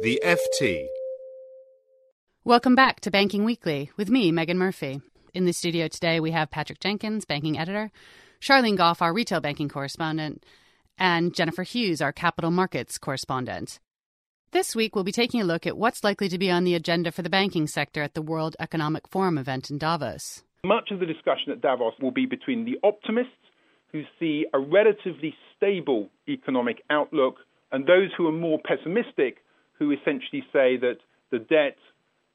The FT. Welcome back to Banking Weekly with me, Megan Murphy. In the studio today, we have Patrick Jenkins, banking editor, Sharlene Goff, our retail banking correspondent, and Jennifer Hughes, our capital markets correspondent. This week, we'll be taking a look at what's likely to be on the agenda for the banking sector at the World Economic Forum event in Davos. Much of the discussion at Davos will be between the optimists who see a relatively stable economic outlook and those who are more pessimistic who essentially say that the debt,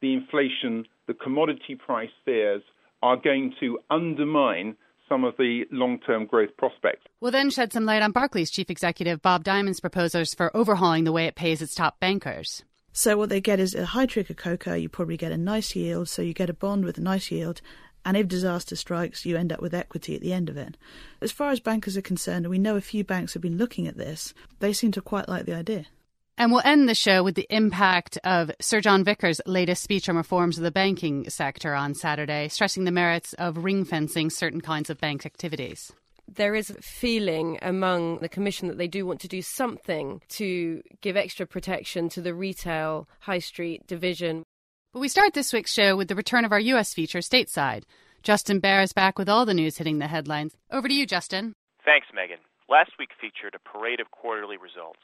the inflation, the commodity price fears are going to undermine some of the long term growth prospects. We'll then shed some light on Barclays chief executive Bob Diamond's proposals for overhauling the way it pays its top bankers. So what they get is a high trigger COCO. You probably get a nice yield, so you get a bond with a nice yield. And if disaster strikes, you end up with equity at the end of it. As far as bankers are concerned, and we know a few banks have been looking at this, they seem to quite like the idea. And we'll end the show with the impact of Sir John Vickers' latest speech on reforms of the banking sector on Saturday, stressing the merits of ring fencing certain kinds of bank activities. There is a feeling among the Commission that they do want to do something to give extra protection to the retail high street division. But we start this week's show with the return of our U.S. feature stateside. Justin Baer is back with all the news hitting the headlines. Over to you, Justin. Thanks, Megan. Last week featured a parade of quarterly results.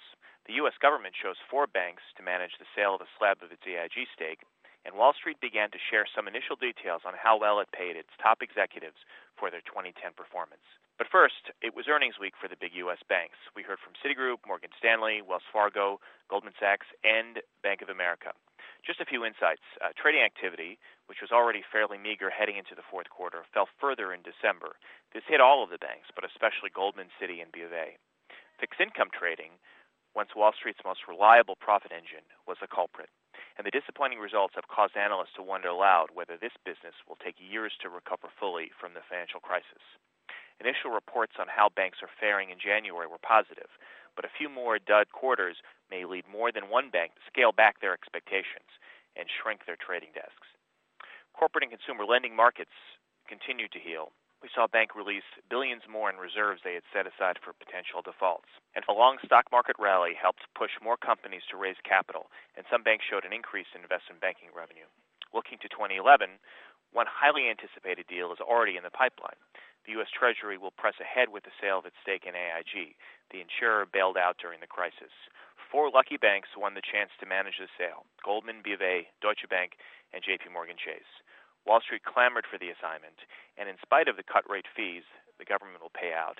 The U.S. government chose four banks to manage the sale of a slab of its AIG stake, and Wall Street began to share some initial details on how well it paid its top executives for their 2010 performance. But first, it was earnings week for the big U.S. banks. We heard from Citigroup, Morgan Stanley, Wells Fargo, Goldman Sachs, and Bank of America. Just a few insights. Uh, trading activity, which was already fairly meager heading into the fourth quarter, fell further in December. This hit all of the banks, but especially Goldman, Citi, and B of A. Fixed income trading, once Wall Street's most reliable profit engine, was a culprit. And the disappointing results have caused analysts to wonder aloud whether this business will take years to recover fully from the financial crisis. Initial reports on how banks are faring in January were positive, but a few more dud quarters may lead more than one bank to scale back their expectations and shrink their trading desks. Corporate and consumer lending markets continued to heal, we saw bank release billions more in reserves they had set aside for potential defaults. And a long stock market rally helped push more companies to raise capital, and some banks showed an increase in investment banking revenue. Looking to 2011, one highly anticipated deal is already in the pipeline. The U.S. Treasury will press ahead with the sale of its stake in AIG, the insurer bailed out during the crisis. Four lucky banks won the chance to manage the sale Goldman, B of A, Deutsche Bank, and JP Morgan Chase. Wall Street clamored for the assignment, and in spite of the cut rate fees the government will pay out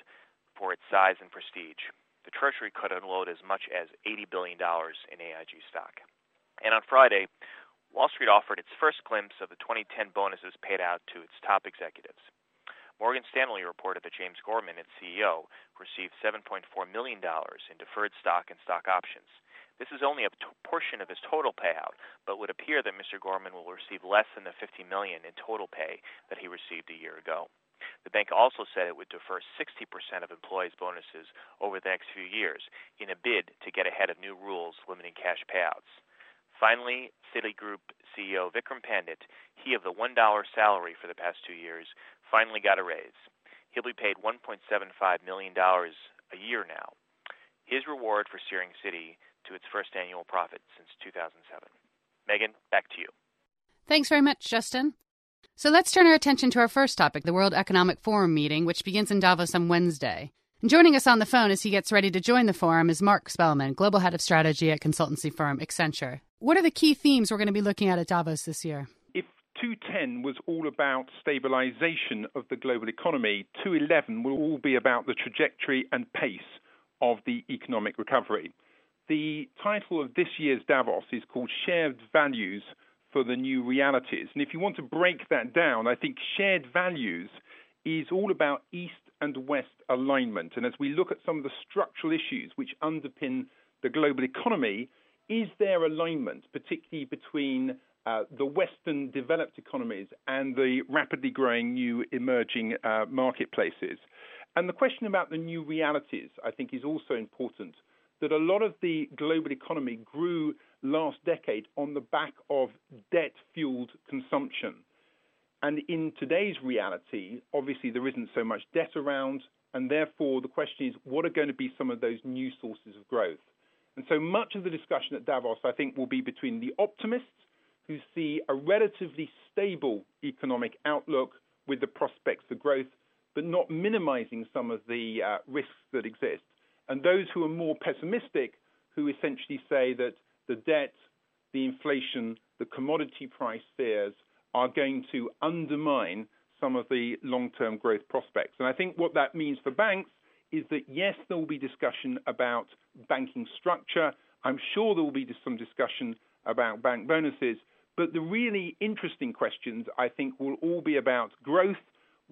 for its size and prestige, the Treasury could unload as much as $80 billion in AIG stock. And on Friday, Wall Street offered its first glimpse of the 2010 bonuses paid out to its top executives. Morgan Stanley reported that James Gorman, its CEO, received $7.4 million in deferred stock and stock options. This is only a t- portion of his total payout, but would appear that Mr. Gorman will receive less than the 50 million in total pay that he received a year ago. The bank also said it would defer 60% of employees' bonuses over the next few years in a bid to get ahead of new rules limiting cash payouts. Finally, Citigroup CEO Vikram Pandit, he of the $1 salary for the past two years, finally got a raise. He'll be paid $1.75 million a year now. His reward for steering Citi to its first annual profit since 2007. Megan, back to you. Thanks very much, Justin. So let's turn our attention to our first topic, the World Economic Forum meeting, which begins in Davos on Wednesday. And joining us on the phone as he gets ready to join the forum is Mark Spelman, Global Head of Strategy at consultancy firm Accenture. What are the key themes we're going to be looking at at Davos this year? If 210 was all about stabilization of the global economy, 211 will all be about the trajectory and pace of the economic recovery. The title of this year's Davos is called Shared Values for the New Realities. And if you want to break that down, I think shared values is all about East and West alignment. And as we look at some of the structural issues which underpin the global economy, is there alignment, particularly between uh, the Western developed economies and the rapidly growing new emerging uh, marketplaces? And the question about the new realities, I think, is also important. That a lot of the global economy grew last decade on the back of debt fueled consumption. And in today's reality, obviously, there isn't so much debt around. And therefore, the question is what are going to be some of those new sources of growth? And so much of the discussion at Davos, I think, will be between the optimists who see a relatively stable economic outlook with the prospects for growth, but not minimizing some of the uh, risks that exist, and those who are more pessimistic, who essentially say that the debt, the inflation, the commodity price fears are going to undermine some of the long term growth prospects. And I think what that means for banks is that, yes, there will be discussion about banking structure. I'm sure there will be some discussion about bank bonuses. But the really interesting questions, I think, will all be about growth.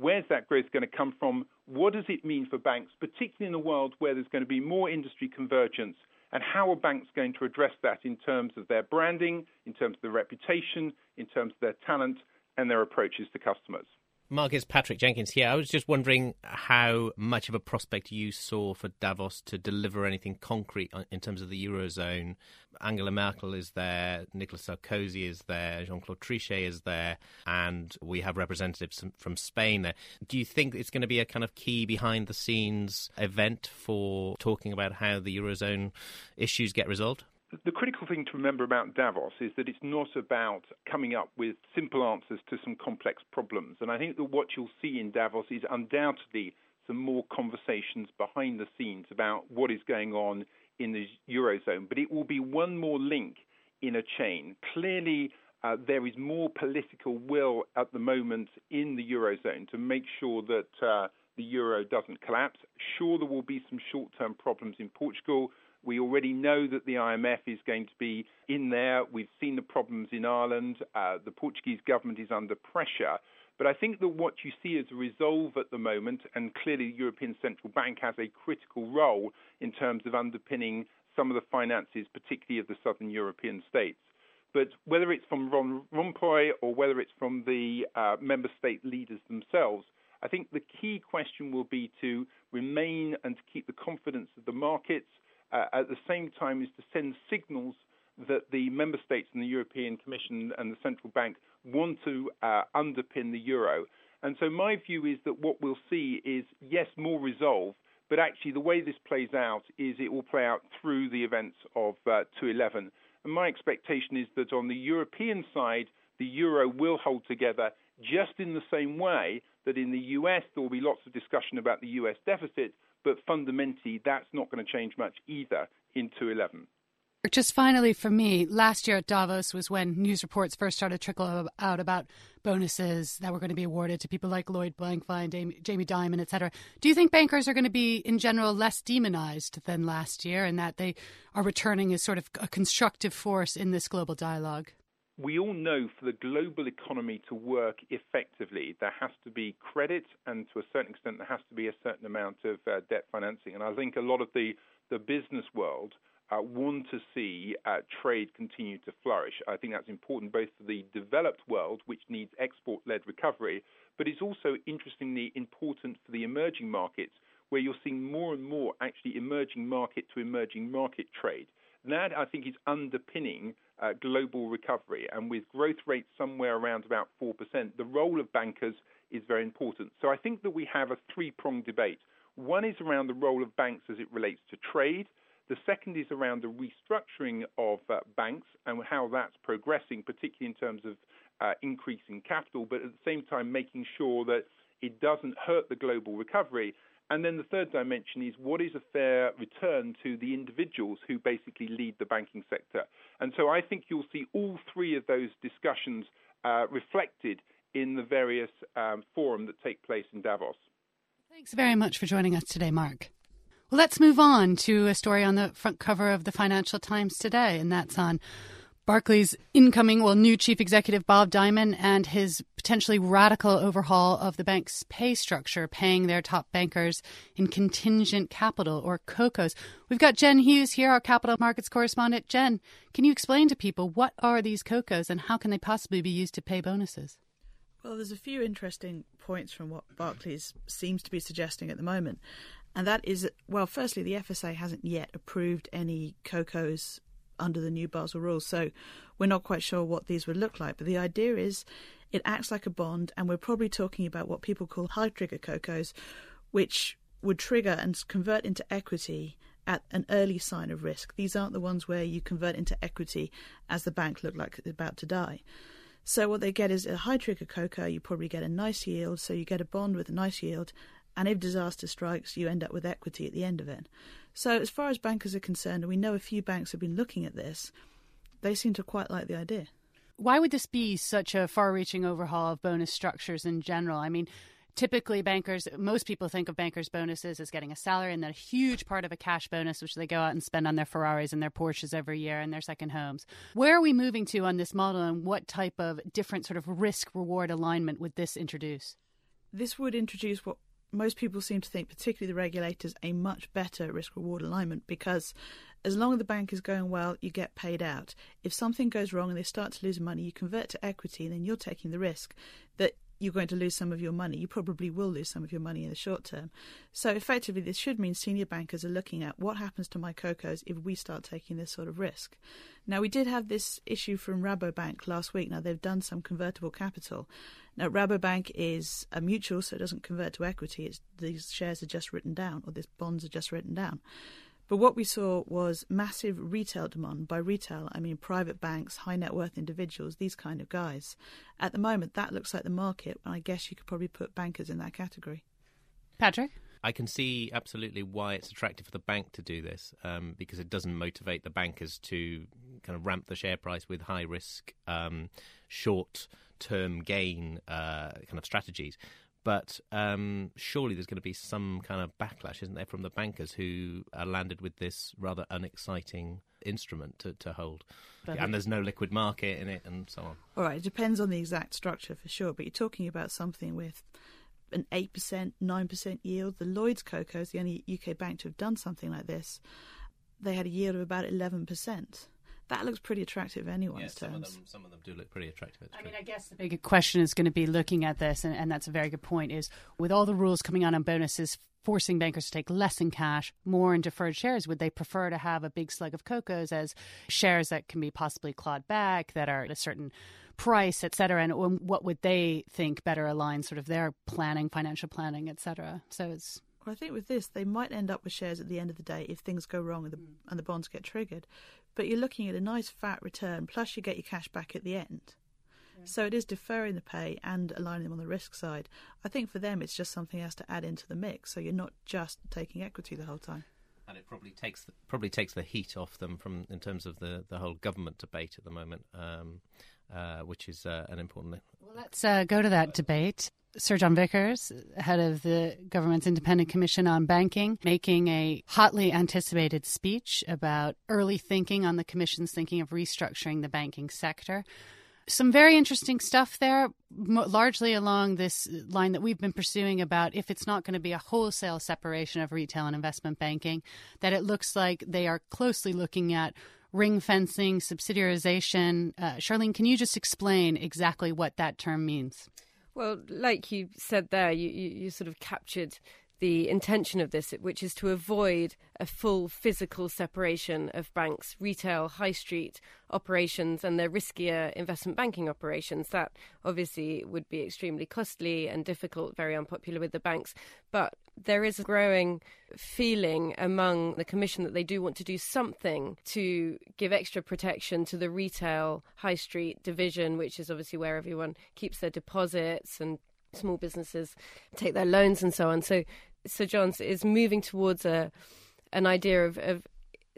Where's that growth going to come from? What does it mean for banks, particularly in a world where there's going to be more industry convergence? And how are banks going to address that in terms of their branding, in terms of their reputation, in terms of their talent, and their approaches to customers? Mark, it's Patrick Jenkins here. I was just wondering how much of a prospect you saw for Davos to deliver anything concrete in terms of the Eurozone. Angela Merkel is there, Nicolas Sarkozy is there, Jean Claude Trichet is there, and we have representatives from Spain there. Do you think it's going to be a kind of key behind the scenes event for talking about how the Eurozone issues get resolved? The critical thing to remember about Davos is that it's not about coming up with simple answers to some complex problems. And I think that what you'll see in Davos is undoubtedly some more conversations behind the scenes about what is going on in the Eurozone. But it will be one more link in a chain. Clearly, uh, there is more political will at the moment in the Eurozone to make sure that uh, the euro doesn't collapse. Sure, there will be some short term problems in Portugal. We already know that the IMF is going to be in there. We've seen the problems in Ireland. Uh, the Portuguese government is under pressure. But I think that what you see as a resolve at the moment, and clearly the European Central Bank has a critical role in terms of underpinning some of the finances, particularly of the southern European states. But whether it's from Van Rompuy or whether it's from the uh, member state leaders themselves, I think the key question will be to remain and to keep the confidence of the markets uh, at the same time is to send signals that the member states and the European Commission and the central bank want to uh, underpin the euro. And so my view is that what we'll see is, yes, more resolve, but actually the way this plays out is it will play out through the events of uh, 211. And my expectation is that on the European side, the euro will hold together just in the same way that in the US there will be lots of discussion about the US deficit, but fundamentally, that's not going to change much either in 211. Just finally, for me, last year at Davos was when news reports first started trickle out about bonuses that were going to be awarded to people like Lloyd Blankfein, Jamie Dimon, et cetera. Do you think bankers are going to be, in general, less demonized than last year and that they are returning as sort of a constructive force in this global dialogue? We all know for the global economy to work effectively, there has to be credit, and to a certain extent, there has to be a certain amount of uh, debt financing. And I think a lot of the, the business world uh, want to see uh, trade continue to flourish. I think that's important both for the developed world, which needs export led recovery, but it's also interestingly important for the emerging markets, where you're seeing more and more actually emerging market to emerging market trade. That, I think, is underpinning uh, global recovery. And with growth rates somewhere around about 4%, the role of bankers is very important. So I think that we have a three pronged debate. One is around the role of banks as it relates to trade. The second is around the restructuring of uh, banks and how that's progressing, particularly in terms of uh, increasing capital, but at the same time making sure that it doesn't hurt the global recovery. And then the third dimension is what is a fair return to the individuals who basically lead the banking sector. And so I think you'll see all three of those discussions uh, reflected in the various um, forum that take place in Davos. Thanks very much for joining us today, Mark. Well, let's move on to a story on the front cover of the Financial Times today, and that's on Barclays' incoming, well, new chief executive Bob Diamond and his potentially radical overhaul of the bank's pay structure, paying their top bankers in contingent capital or COCOs. We've got Jen Hughes here, our capital markets correspondent. Jen, can you explain to people what are these COCOs and how can they possibly be used to pay bonuses? Well, there's a few interesting points from what Barclays seems to be suggesting at the moment. And that is, well, firstly, the FSA hasn't yet approved any COCOs under the new Basel rules. So we're not quite sure what these would look like. But the idea is it acts like a bond, and we're probably talking about what people call high trigger COCOs, which would trigger and convert into equity at an early sign of risk. These aren't the ones where you convert into equity as the bank looked like it's about to die. So what they get is a high trigger COCO. You probably get a nice yield, so you get a bond with a nice yield, and if disaster strikes, you end up with equity at the end of it. So, as far as bankers are concerned, and we know a few banks have been looking at this, they seem to quite like the idea. Why would this be such a far reaching overhaul of bonus structures in general? I mean, typically bankers most people think of bankers bonuses as getting a salary and then a huge part of a cash bonus which they go out and spend on their ferraris and their porsches every year and their second homes where are we moving to on this model and what type of different sort of risk reward alignment would this introduce this would introduce what most people seem to think, particularly the regulators, a much better risk reward alignment because as long as the bank is going well, you get paid out. If something goes wrong and they start to lose money, you convert to equity and then you're taking the risk that you're going to lose some of your money. You probably will lose some of your money in the short term. So effectively, this should mean senior bankers are looking at what happens to my COCOs if we start taking this sort of risk. Now, we did have this issue from Rabobank last week. Now, they've done some convertible capital. Now, Rabobank is a mutual, so it doesn't convert to equity. It's, these shares are just written down, or these bonds are just written down. But what we saw was massive retail demand. By retail, I mean private banks, high net worth individuals, these kind of guys. At the moment, that looks like the market, and I guess you could probably put bankers in that category. Patrick? I can see absolutely why it's attractive for the bank to do this um, because it doesn't motivate the bankers to kind of ramp the share price with high risk, um, short term gain uh, kind of strategies. But um, surely there's going to be some kind of backlash, isn't there, from the bankers who are landed with this rather unexciting instrument to, to hold. But and there's no liquid market in it and so on. All right, it depends on the exact structure for sure, but you're talking about something with an 8%, 9% yield. The Lloyds Coco is the only UK bank to have done something like this. They had a yield of about 11% that looks pretty attractive anyone's yeah, some terms. Of them, some of them do look pretty attractive. I mean, I guess the big question is going to be looking at this, and, and that's a very good point, is with all the rules coming out on bonuses, forcing bankers to take less in cash, more in deferred shares, would they prefer to have a big slug of COCOs as shares that can be possibly clawed back, that are at a certain price, et cetera, and um, what would they think better aligns sort of their planning, financial planning, et cetera? So it's well, I think with this, they might end up with shares at the end of the day if things go wrong and the, and the bonds get triggered. But you're looking at a nice fat return, plus you get your cash back at the end. Yeah. So it is deferring the pay and aligning them on the risk side. I think for them, it's just something else to add into the mix. So you're not just taking equity the whole time. And it probably takes the, probably takes the heat off them from in terms of the, the whole government debate at the moment, um, uh, which is uh, an important. Well, let's uh, go to that debate. Sir John Vickers, head of the government's independent commission on banking, making a hotly anticipated speech about early thinking on the commission's thinking of restructuring the banking sector. Some very interesting stuff there, largely along this line that we've been pursuing about if it's not going to be a wholesale separation of retail and investment banking, that it looks like they are closely looking at ring fencing, subsidiarization. Uh, Sharlene, can you just explain exactly what that term means? Well, like you said there, you, you, you sort of captured the intention of this, which is to avoid a full physical separation of banks' retail, high street operations and their riskier investment banking operations. That obviously would be extremely costly and difficult, very unpopular with the banks. But there is a growing feeling among the Commission that they do want to do something to give extra protection to the retail high street division, which is obviously where everyone keeps their deposits and small businesses take their loans and so on. So Sir John's is moving towards a an idea of, of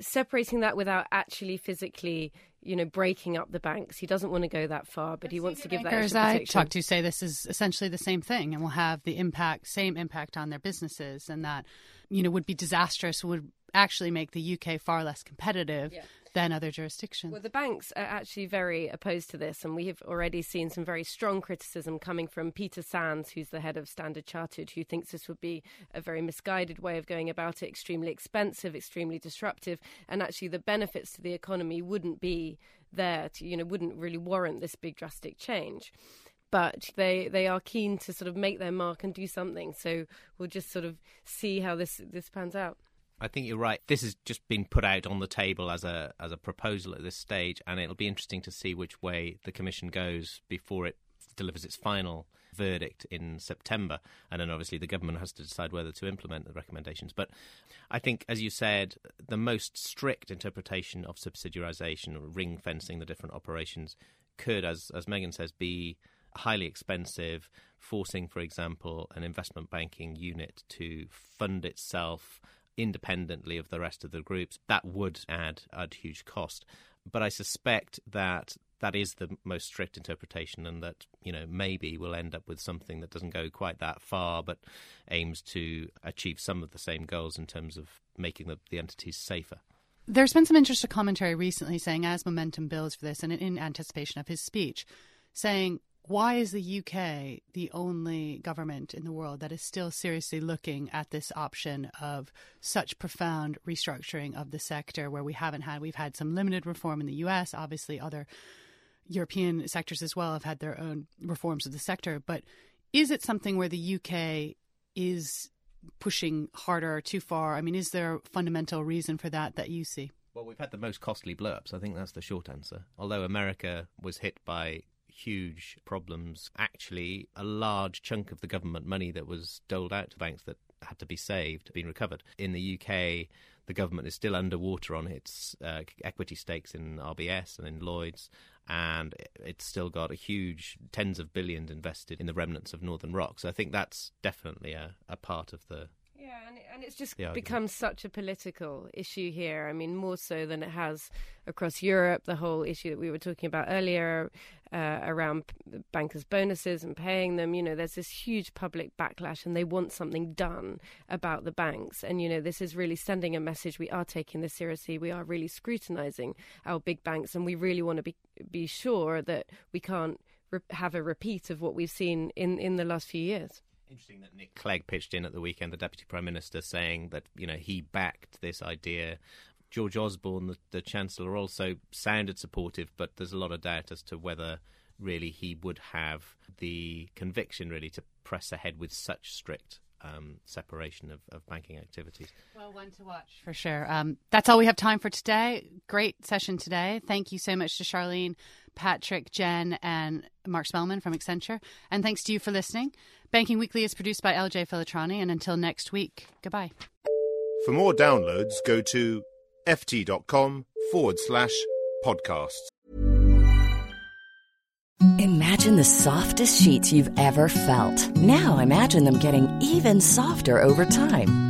separating that without actually physically you know, breaking up the banks. He doesn't want to go that far, but, but he wants to give that extra I talk to say this is essentially the same thing and will have the impact, same impact on their businesses, and that you know, would be disastrous, would actually make the UK far less competitive. Yeah than other jurisdictions. Well, the banks are actually very opposed to this, and we have already seen some very strong criticism coming from Peter Sands, who's the head of Standard Chartered, who thinks this would be a very misguided way of going about it, extremely expensive, extremely disruptive, and actually the benefits to the economy wouldn't be there, to, you know, wouldn't really warrant this big drastic change but they they are keen to sort of make their mark and do something. So we'll just sort of see how this this pans out. I think you're right. This has just been put out on the table as a as a proposal at this stage, and it'll be interesting to see which way the Commission goes before it delivers its final verdict in September. And then obviously the government has to decide whether to implement the recommendations. But I think, as you said, the most strict interpretation of subsidiarisation, or ring fencing the different operations, could, as as Megan says, be highly expensive, forcing, for example, an investment banking unit to fund itself independently of the rest of the groups. That would add add huge cost. But I suspect that that is the most strict interpretation, and that you know maybe we'll end up with something that doesn't go quite that far, but aims to achieve some of the same goals in terms of making the, the entities safer. There's been some interesting commentary recently saying, as momentum builds for this, and in anticipation of his speech, saying why is the UK the only government in the world that is still seriously looking at this option of such profound restructuring of the sector where we haven't had we've had some limited reform in the US obviously other European sectors as well have had their own reforms of the sector but is it something where the UK is pushing harder too far I mean is there a fundamental reason for that that you see well, we've had the most costly blowups. I think that's the short answer. Although America was hit by huge problems. Actually, a large chunk of the government money that was doled out to banks that had to be saved been recovered. In the UK, the government is still underwater on its uh, equity stakes in RBS and in Lloyd's, and it's still got a huge tens of billions invested in the remnants of Northern Rock. So I think that's definitely a, a part of the and, it's just become such a political issue here. I mean, more so than it has across Europe. The whole issue that we were talking about earlier uh, around bankers' bonuses and paying them. You know, there's this huge public backlash, and they want something done about the banks. And you know, this is really sending a message: we are taking this seriously. We are really scrutinising our big banks, and we really want to be be sure that we can't re- have a repeat of what we've seen in in the last few years. Interesting that Nick Clegg pitched in at the weekend, the Deputy Prime Minister, saying that you know he backed this idea. George Osborne, the, the Chancellor, also sounded supportive, but there's a lot of doubt as to whether really he would have the conviction really to press ahead with such strict um, separation of, of, banking activities. Well, one to watch for sure. Um, that's all we have time for today. Great session today. Thank you so much to Sharlene, Patrick, Jen, and Mark Spelman from Accenture. And thanks to you for listening. Banking Weekly is produced by LJ Filotrani. And until next week, goodbye. For more downloads, go to ft.com forward slash podcasts. Imagine the softest sheets you've ever felt. Now imagine them getting even softer over time.